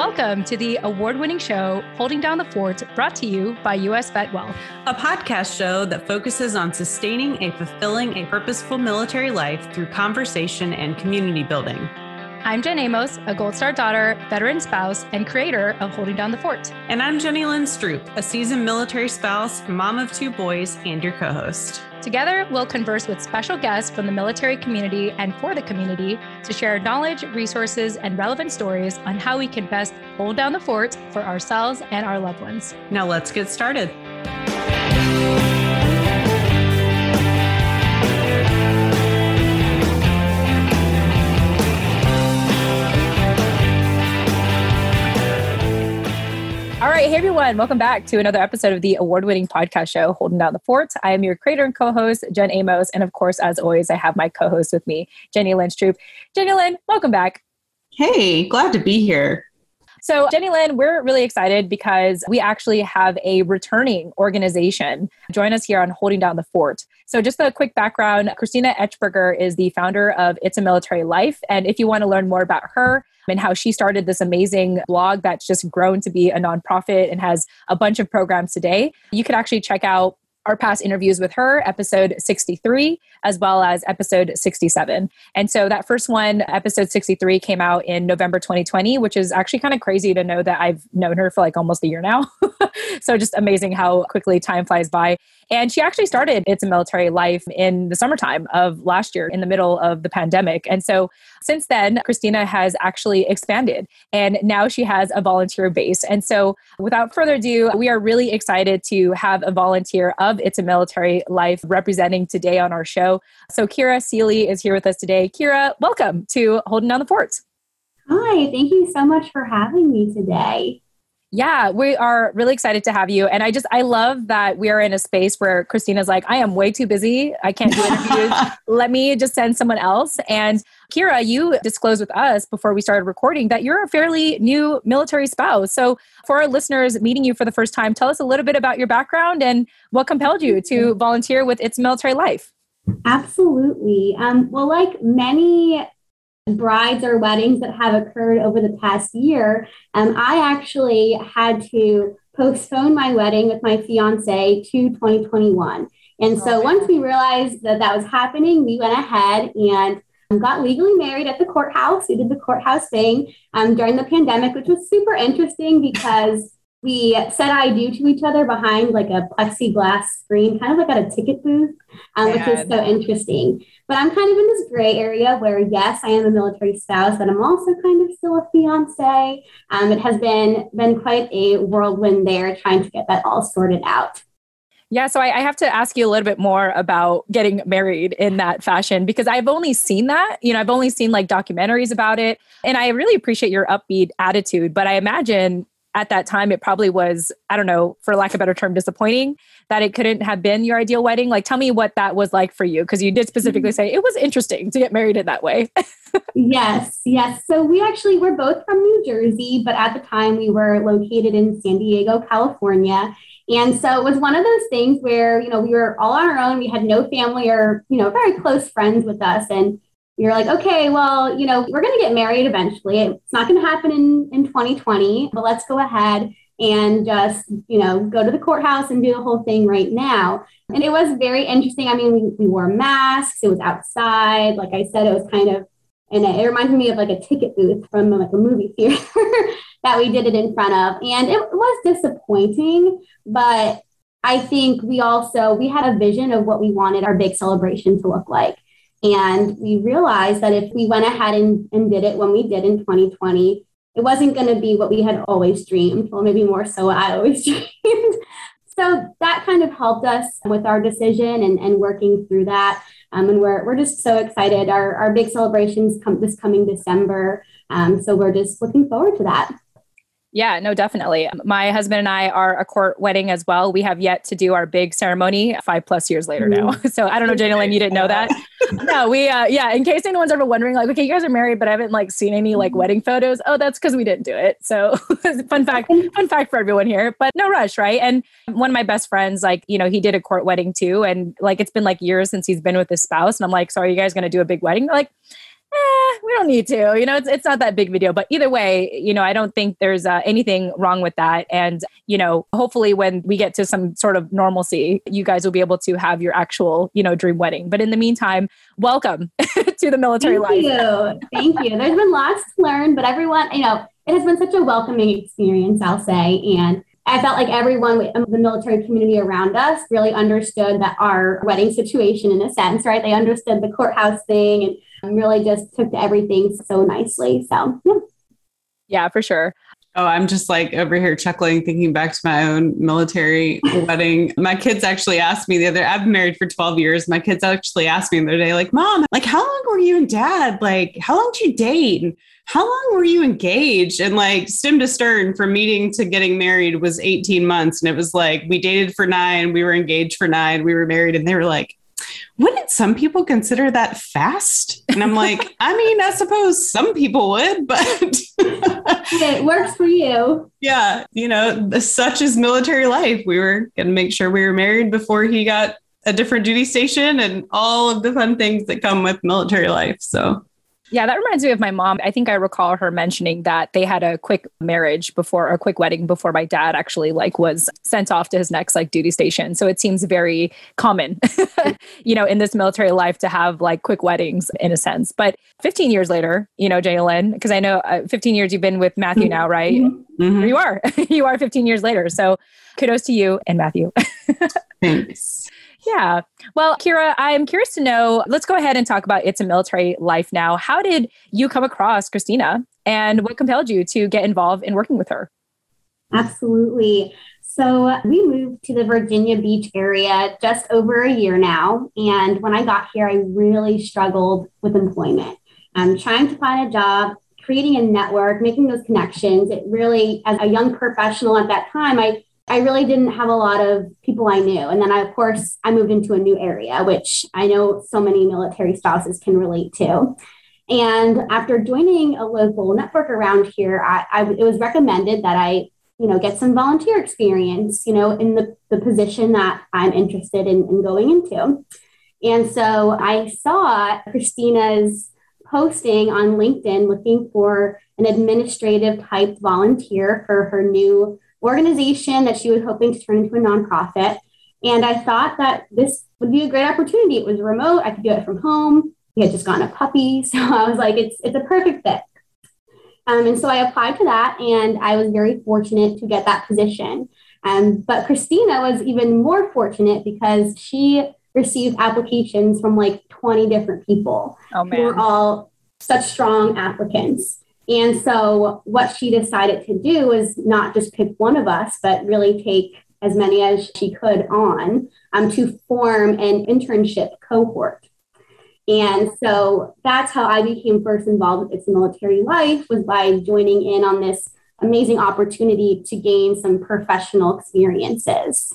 Welcome to the award winning show, Holding Down the Fort, brought to you by US Vet Wealth, a podcast show that focuses on sustaining a fulfilling, a purposeful military life through conversation and community building. I'm Jen Amos, a Gold Star daughter, veteran spouse, and creator of Holding Down the Fort. And I'm Jenny Lynn Stroop, a seasoned military spouse, mom of two boys, and your co host. Together, we'll converse with special guests from the military community and for the community to share knowledge, resources, and relevant stories on how we can best hold down the fort for ourselves and our loved ones. Now, let's get started. Hey everyone, welcome back to another episode of the award winning podcast show, Holding Down the Fort. I am your creator and co host, Jen Amos. And of course, as always, I have my co host with me, Jenny Lynn Stroop. Jenny Lynn, welcome back. Hey, glad to be here. So, Jenny Lynn, we're really excited because we actually have a returning organization join us here on Holding Down the Fort. So, just a quick background Christina Etchberger is the founder of It's a Military Life. And if you want to learn more about her, and how she started this amazing blog that's just grown to be a nonprofit and has a bunch of programs today. You could actually check out our past interviews with her, episode 63, as well as episode 67. And so that first one, episode 63, came out in November 2020, which is actually kind of crazy to know that I've known her for like almost a year now. so just amazing how quickly time flies by. And she actually started It's a Military Life in the summertime of last year, in the middle of the pandemic. And so since then, Christina has actually expanded and now she has a volunteer base. And so without further ado, we are really excited to have a volunteer of It's a Military Life representing today on our show. So Kira Seely is here with us today. Kira, welcome to Holding Down the Forts. Hi, thank you so much for having me today. Yeah, we are really excited to have you. And I just, I love that we are in a space where Christina's like, I am way too busy. I can't do interviews. Let me just send someone else. And Kira, you disclosed with us before we started recording that you're a fairly new military spouse. So, for our listeners meeting you for the first time, tell us a little bit about your background and what compelled you to volunteer with It's Military Life. Absolutely. Um, well, like many brides or weddings that have occurred over the past year, um, I actually had to postpone my wedding with my fiance to 2021. And so once we realized that that was happening, we went ahead and got legally married at the courthouse. We did the courthouse thing um, during the pandemic, which was super interesting because we said I do to each other behind like a plexiglass screen, kind of like at a ticket booth, um, which is so interesting. But I'm kind of in this gray area where, yes, I am a military spouse, but I'm also kind of still a fiance. Um, it has been been quite a whirlwind there, trying to get that all sorted out. Yeah, so I, I, have to ask you a little bit more about getting married in that fashion because I've only seen that. You know, I've only seen like documentaries about it. And I really appreciate your upbeat attitude. But I imagine at that time it probably was i don't know for lack of a better term disappointing that it couldn't have been your ideal wedding. Like tell me what that was like for you because you did specifically mm-hmm. say it was interesting to get married in that way. Yes yes. So we actually were both from new jersey but at the time we were located in san diego california. And so it was one of those things where you know we were all on our own. We had no family or you know very close friends with us. And you're like, okay, well, you know, we're going to get married eventually. It's not going to happen in, in 2020, but let's go ahead and just, you know, go to the courthouse and do the whole thing right now. And it was very interesting. I mean, we, we wore masks, it was outside. Like I said, it was kind of, and it, it reminded me of like a ticket booth from like a movie theater that we did it in front of. And it was disappointing, but I think we also, we had a vision of what we wanted our big celebration to look like. And we realized that if we went ahead and, and did it when we did in 2020, it wasn't going to be what we had always dreamed. Well, maybe more so I always dreamed. so that kind of helped us with our decision and, and working through that. Um, and we're, we're just so excited. Our, our big celebrations come this coming December. Um, so we're just looking forward to that. Yeah, no, definitely. My husband and I are a court wedding as well. We have yet to do our big ceremony five plus years later now. Mm-hmm. So I don't know, Jane you didn't know that. no, we, uh, yeah, in case anyone's ever wondering, like, okay, you guys are married, but I haven't like seen any like mm-hmm. wedding photos. Oh, that's because we didn't do it. So fun fact, fun fact for everyone here, but no rush, right? And one of my best friends, like, you know, he did a court wedding too. And like, it's been like years since he's been with his spouse. And I'm like, so are you guys going to do a big wedding? They're like, eh, we don't need to. You know, it's it's not that big video. But either way, you know, I don't think there's uh, anything wrong with that. And you know, hopefully, when we get to some sort of normalcy, you guys will be able to have your actual, you know, dream wedding. But in the meantime, welcome to the military Thank life. you. Thank you. There's been lots to learn, but everyone, you know, it has been such a welcoming experience, I'll say. And I felt like everyone in um, the military community around us really understood that our wedding situation in a sense, right? They understood the courthouse thing and um, really just took to everything so nicely. So, yeah. Yeah, for sure. Oh, I'm just like over here chuckling, thinking back to my own military wedding. My kids actually asked me the other, day. I've been married for 12 years. My kids actually asked me the other day, like, Mom, like, how long were you and dad? Like, how long did you date? And how long were you engaged? And like, stem to stern, from meeting to getting married was 18 months. And it was like, we dated for nine, we were engaged for nine, we were married. And they were like, wouldn't some people consider that fast? And I'm like, I mean, I suppose some people would, but it works for you. Yeah, you know, such is military life. We were going to make sure we were married before he got a different duty station and all of the fun things that come with military life. So yeah, that reminds me of my mom. I think I recall her mentioning that they had a quick marriage before a quick wedding before my dad actually like was sent off to his next like duty station. So it seems very common, you know, in this military life to have like quick weddings in a sense. But 15 years later, you know, Jenny Lynn, because I know uh, 15 years you've been with Matthew now, right? Mm-hmm. You are. you are 15 years later. So kudos to you and Matthew. Thanks. Yeah. Well, Kira, I'm curious to know. Let's go ahead and talk about It's a Military Life now. How did you come across Christina and what compelled you to get involved in working with her? Absolutely. So we moved to the Virginia Beach area just over a year now. And when I got here, I really struggled with employment. I'm trying to find a job, creating a network, making those connections. It really, as a young professional at that time, I I really didn't have a lot of people I knew. And then I, of course, I moved into a new area, which I know so many military spouses can relate to. And after joining a local network around here, I, I, it was recommended that I, you know, get some volunteer experience, you know, in the, the position that I'm interested in, in going into. And so I saw Christina's posting on LinkedIn looking for an administrative type volunteer for her new organization that she was hoping to turn into a nonprofit. And I thought that this would be a great opportunity. It was remote. I could do it from home. We had just gotten a puppy. So I was like, it's, it's a perfect fit. Um, and so I applied to that and I was very fortunate to get that position. Um, but Christina was even more fortunate because she received applications from like 20 different people oh, who were all such strong applicants. And so what she decided to do was not just pick one of us, but really take as many as she could on um, to form an internship cohort. And so that's how I became first involved with its military life was by joining in on this amazing opportunity to gain some professional experiences.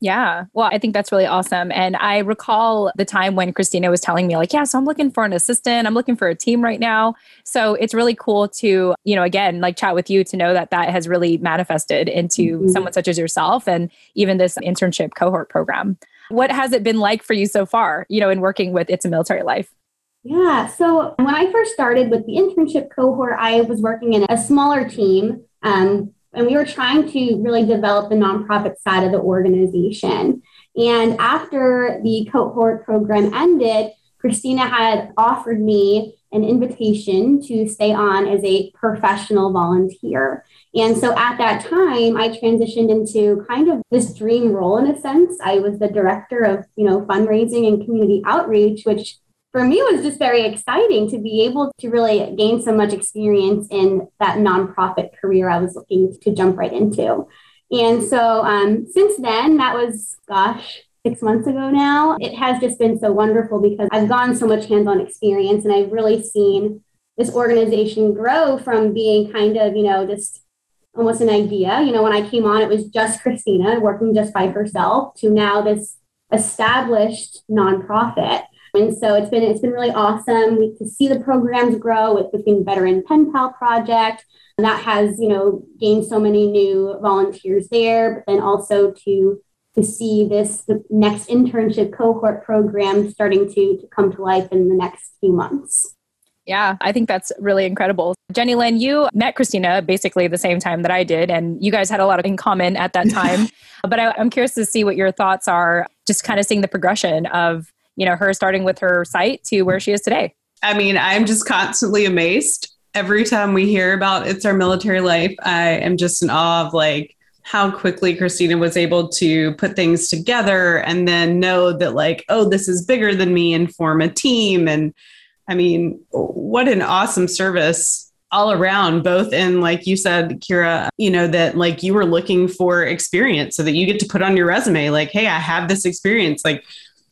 Yeah. Well, I think that's really awesome. And I recall the time when Christina was telling me, like, yeah, so I'm looking for an assistant. I'm looking for a team right now. So it's really cool to, you know, again, like chat with you to know that that has really manifested into mm-hmm. someone such as yourself and even this internship cohort program. What has it been like for you so far, you know, in working with It's a Military Life? Yeah. So when I first started with the internship cohort, I was working in a smaller team. Um, and we were trying to really develop the nonprofit side of the organization. And after the cohort program ended, Christina had offered me an invitation to stay on as a professional volunteer. And so at that time, I transitioned into kind of this dream role in a sense. I was the director of, you know, fundraising and community outreach, which for me it was just very exciting to be able to really gain so much experience in that nonprofit career I was looking to jump right into. And so um, since then, that was, gosh, six months ago now, it has just been so wonderful because I've gone so much hands on experience and I've really seen this organization grow from being kind of, you know, just almost an idea. You know, when I came on, it was just Christina working just by herself to now this established nonprofit and so it's been it's been really awesome we, to see the programs grow with between veteran pen pal project and that has you know gained so many new volunteers there but then also to to see this the next internship cohort program starting to, to come to life in the next few months Yeah, I think that's really incredible. Jenny Lynn, you met Christina basically the same time that I did, and you guys had a lot of in common at that time. but I, I'm curious to see what your thoughts are, just kind of seeing the progression of, you know, her starting with her site to where she is today. I mean, I'm just constantly amazed every time we hear about it's our military life. I am just in awe of like how quickly Christina was able to put things together and then know that like, oh, this is bigger than me and form a team and I mean, what an awesome service all around, both in, like you said, Kira, you know, that like you were looking for experience so that you get to put on your resume, like, hey, I have this experience. Like,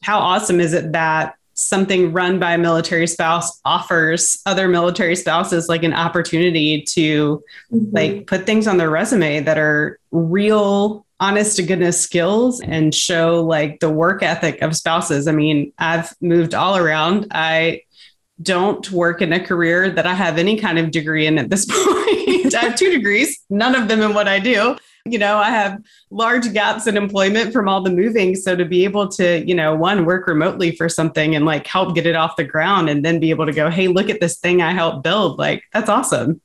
how awesome is it that something run by a military spouse offers other military spouses like an opportunity to mm-hmm. like put things on their resume that are real honest to goodness skills and show like the work ethic of spouses. I mean, I've moved all around. I don't work in a career that I have any kind of degree in at this point. I have two degrees, none of them in what I do. You know, I have large gaps in employment from all the moving. So to be able to, you know, one, work remotely for something and like help get it off the ground and then be able to go, hey, look at this thing I helped build, like that's awesome.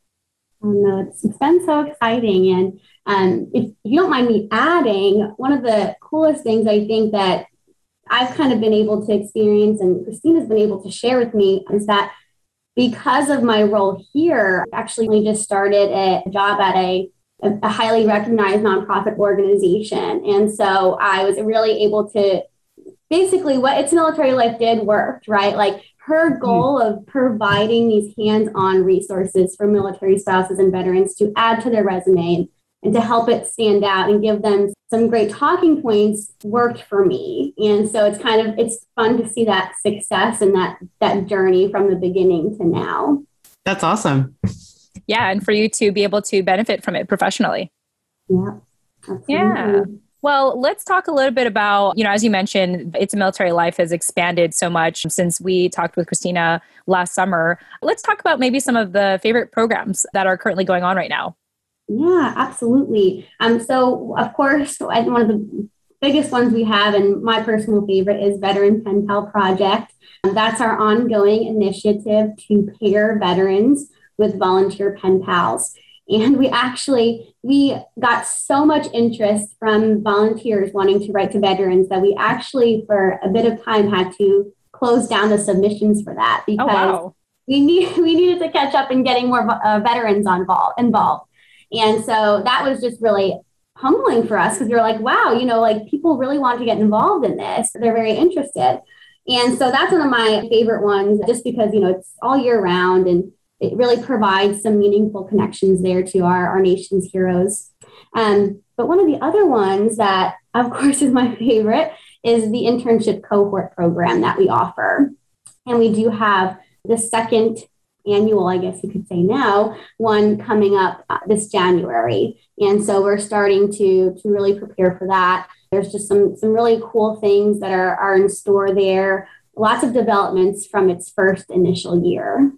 It's, it's been so exciting. And um, if you don't mind me adding, one of the coolest things I think that I've kind of been able to experience and Christina's been able to share with me is that because of my role here, actually, we just started a job at a, a highly recognized nonprofit organization. And so I was really able to basically what its military life did worked, right? Like her hmm. goal of providing these hands-on resources for military spouses and veterans to add to their resume and to help it stand out and give them some great talking points worked for me and so it's kind of it's fun to see that success and that that journey from the beginning to now that's awesome yeah and for you to be able to benefit from it professionally yeah absolutely. yeah well, let's talk a little bit about, you know, as you mentioned, It's a Military Life has expanded so much since we talked with Christina last summer. Let's talk about maybe some of the favorite programs that are currently going on right now. Yeah, absolutely. Um, so of course, one of the biggest ones we have, and my personal favorite, is Veteran Pen Pal Project. Um, that's our ongoing initiative to pair veterans with volunteer pen pals. And we actually we got so much interest from volunteers wanting to write to veterans that we actually, for a bit of time, had to close down the submissions for that because oh, wow. we need we needed to catch up in getting more uh, veterans on involved. And so that was just really humbling for us because we were like, wow, you know, like people really want to get involved in this. They're very interested. And so that's one of my favorite ones just because, you know, it's all year round and it really provides some meaningful connections there to our, our nation's heroes. Um, but one of the other ones that, of course, is my favorite is the internship cohort program that we offer. And we do have the second annual, I guess you could say now, one coming up uh, this January. And so we're starting to, to really prepare for that. There's just some, some really cool things that are, are in store there. Lots of developments from its first initial year.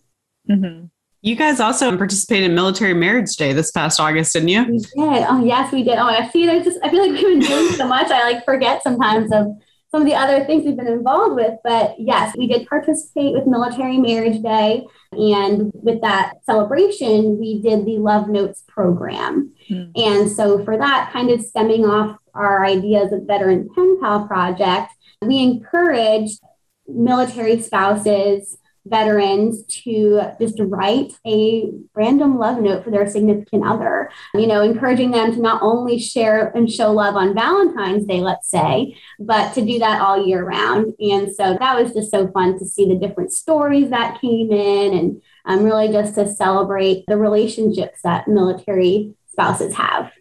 Mm-hmm. You guys also participated in Military Marriage Day this past August, didn't you? We did. Oh yes, we did. Oh, I see. I just I feel like we've been doing so much. I like forget sometimes of some of the other things we've been involved with. But yes, we did participate with Military Marriage Day. And with that celebration, we did the Love Notes program. Mm. And so, for that, kind of stemming off our ideas of Veteran Pen Pal Project, we encouraged military spouses veterans to just write a random love note for their significant other, you know, encouraging them to not only share and show love on Valentine's Day, let's say, but to do that all year round. And so that was just so fun to see the different stories that came in and um, really just to celebrate the relationships that military spouses have.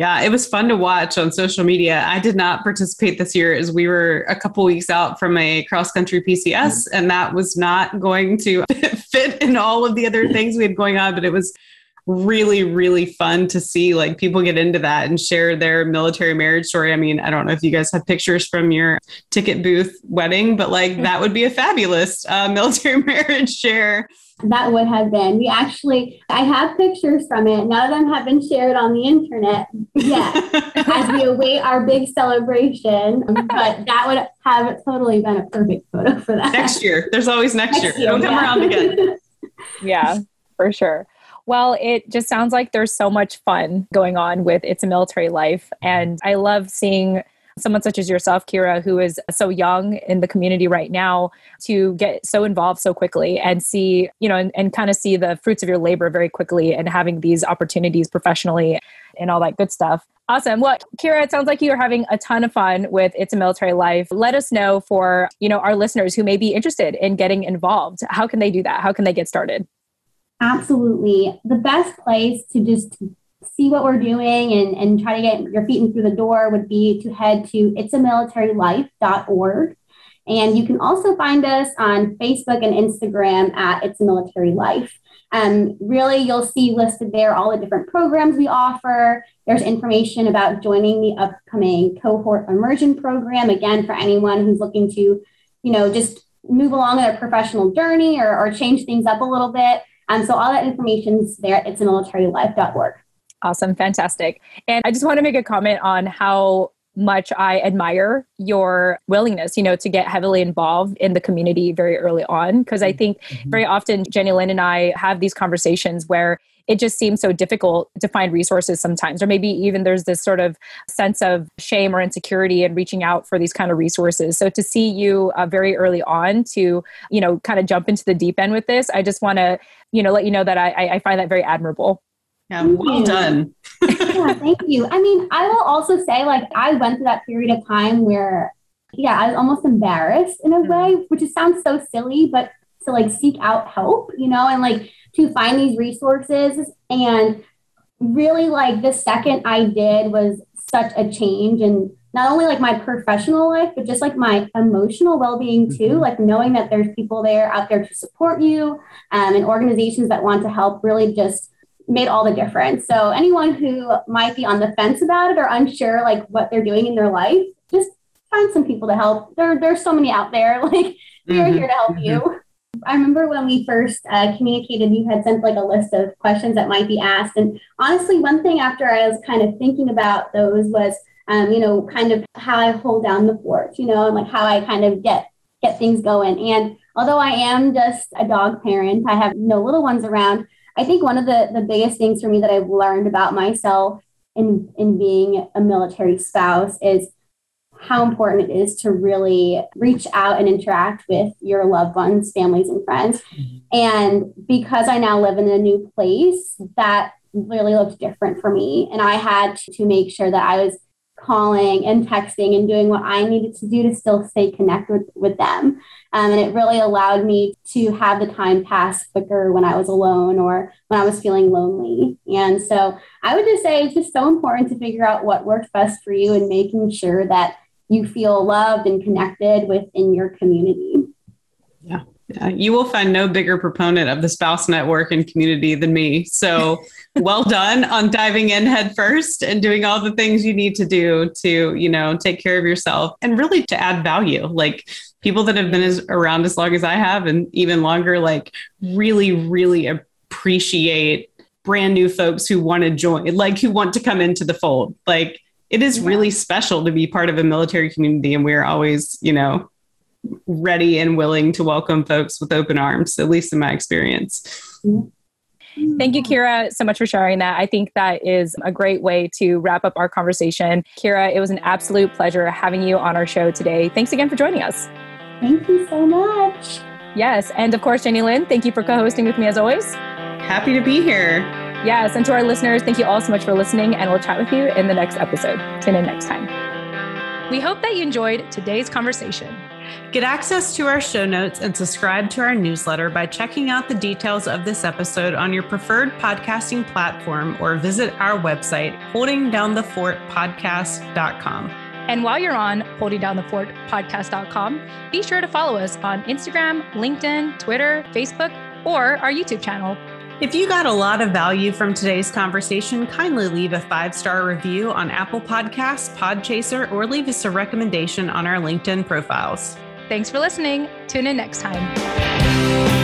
Yeah, it was fun to watch on social media. I did not participate this year as we were a couple weeks out from a cross country PCS, mm-hmm. and that was not going to fit in all of the other things we had going on, but it was really really fun to see like people get into that and share their military marriage story i mean i don't know if you guys have pictures from your ticket booth wedding but like mm-hmm. that would be a fabulous uh, military marriage share that would have been. We actually, I have pictures from it. None of them have been shared on the internet yet as we await our big celebration. But that would have totally been a perfect photo for that. Next year. There's always next, next year. year. Don't come yeah. around again. yeah, for sure. Well, it just sounds like there's so much fun going on with It's a Military Life. And I love seeing someone such as yourself, Kira, who is so young in the community right now, to get so involved so quickly and see, you know, and, and kind of see the fruits of your labor very quickly and having these opportunities professionally and all that good stuff. Awesome. Well, Kira, it sounds like you're having a ton of fun with It's a Military Life. Let us know for, you know, our listeners who may be interested in getting involved. How can they do that? How can they get started? Absolutely. The best place to just see what we're doing and, and try to get your feet in through the door would be to head to it'samilitarylife.org. And you can also find us on Facebook and Instagram at It's a Military Life. Um, really, you'll see listed there all the different programs we offer. There's information about joining the upcoming cohort immersion program. Again, for anyone who's looking to, you know, just move along in their professional journey or, or change things up a little bit. Um, so all that information is there at it'samilitarylife.org. Awesome. Fantastic. And I just want to make a comment on how much I admire your willingness, you know, to get heavily involved in the community very early on. Because I think mm-hmm. very often Jenny Lynn and I have these conversations where it just seems so difficult to find resources sometimes, or maybe even there's this sort of sense of shame or insecurity in reaching out for these kind of resources. So to see you uh, very early on to, you know, kind of jump into the deep end with this, I just want to, you know, let you know that I, I find that very admirable. Yeah, well done. yeah, thank you. I mean, I will also say, like, I went through that period of time where, yeah, I was almost embarrassed in a mm-hmm. way, which it sounds so silly, but to like seek out help, you know, and like to find these resources. And really, like, the second I did was such a change and not only like my professional life, but just like my emotional well being too. Mm-hmm. Like knowing that there's people there out there to support you um, and organizations that want to help really just made all the difference. So anyone who might be on the fence about it or unsure like what they're doing in their life, just find some people to help. There, there's so many out there. Like we are mm-hmm. here to help mm-hmm. you. I remember when we first uh, communicated, you had sent like a list of questions that might be asked. And honestly, one thing after I was kind of thinking about those was, um, you know, kind of how I hold down the fort, you know, and like how I kind of get get things going. And although I am just a dog parent, I have no little ones around. I think one of the, the biggest things for me that I've learned about myself in, in being a military spouse is how important it is to really reach out and interact with your loved ones, families, and friends. Mm-hmm. And because I now live in a new place, that really looked different for me. And I had to make sure that I was calling and texting and doing what I needed to do to still stay connected with, with them. Um, and it really allowed me to have the time pass quicker when I was alone or when I was feeling lonely. And so I would just say it's just so important to figure out what works best for you and making sure that you feel loved and connected within your community. Yeah. Yeah, you will find no bigger proponent of the spouse network and community than me. So well done on diving in head first and doing all the things you need to do to, you know, take care of yourself and really to add value. Like people that have been as, around as long as I have and even longer, like really, really appreciate brand new folks who want to join, like who want to come into the fold. Like it is really special to be part of a military community. And we're always, you know, ready and willing to welcome folks with open arms, at least in my experience. Mm-hmm. Thank you, Kira, so much for sharing that. I think that is a great way to wrap up our conversation. Kira, it was an absolute pleasure having you on our show today. Thanks again for joining us. Thank you so much. Yes. And of course, Jenny Lynn, thank you for co hosting with me as always. Happy to be here. Yes. And to our listeners, thank you all so much for listening. And we'll chat with you in the next episode. Tune in next time. We hope that you enjoyed today's conversation. Get access to our show notes and subscribe to our newsletter by checking out the details of this episode on your preferred podcasting platform or visit our website, holdingdownthefortpodcast.com. And while you're on holdingdownthefortpodcast.com, be sure to follow us on Instagram, LinkedIn, Twitter, Facebook, or our YouTube channel. If you got a lot of value from today's conversation, kindly leave a five star review on Apple Podcasts, Podchaser, or leave us a recommendation on our LinkedIn profiles. Thanks for listening. Tune in next time.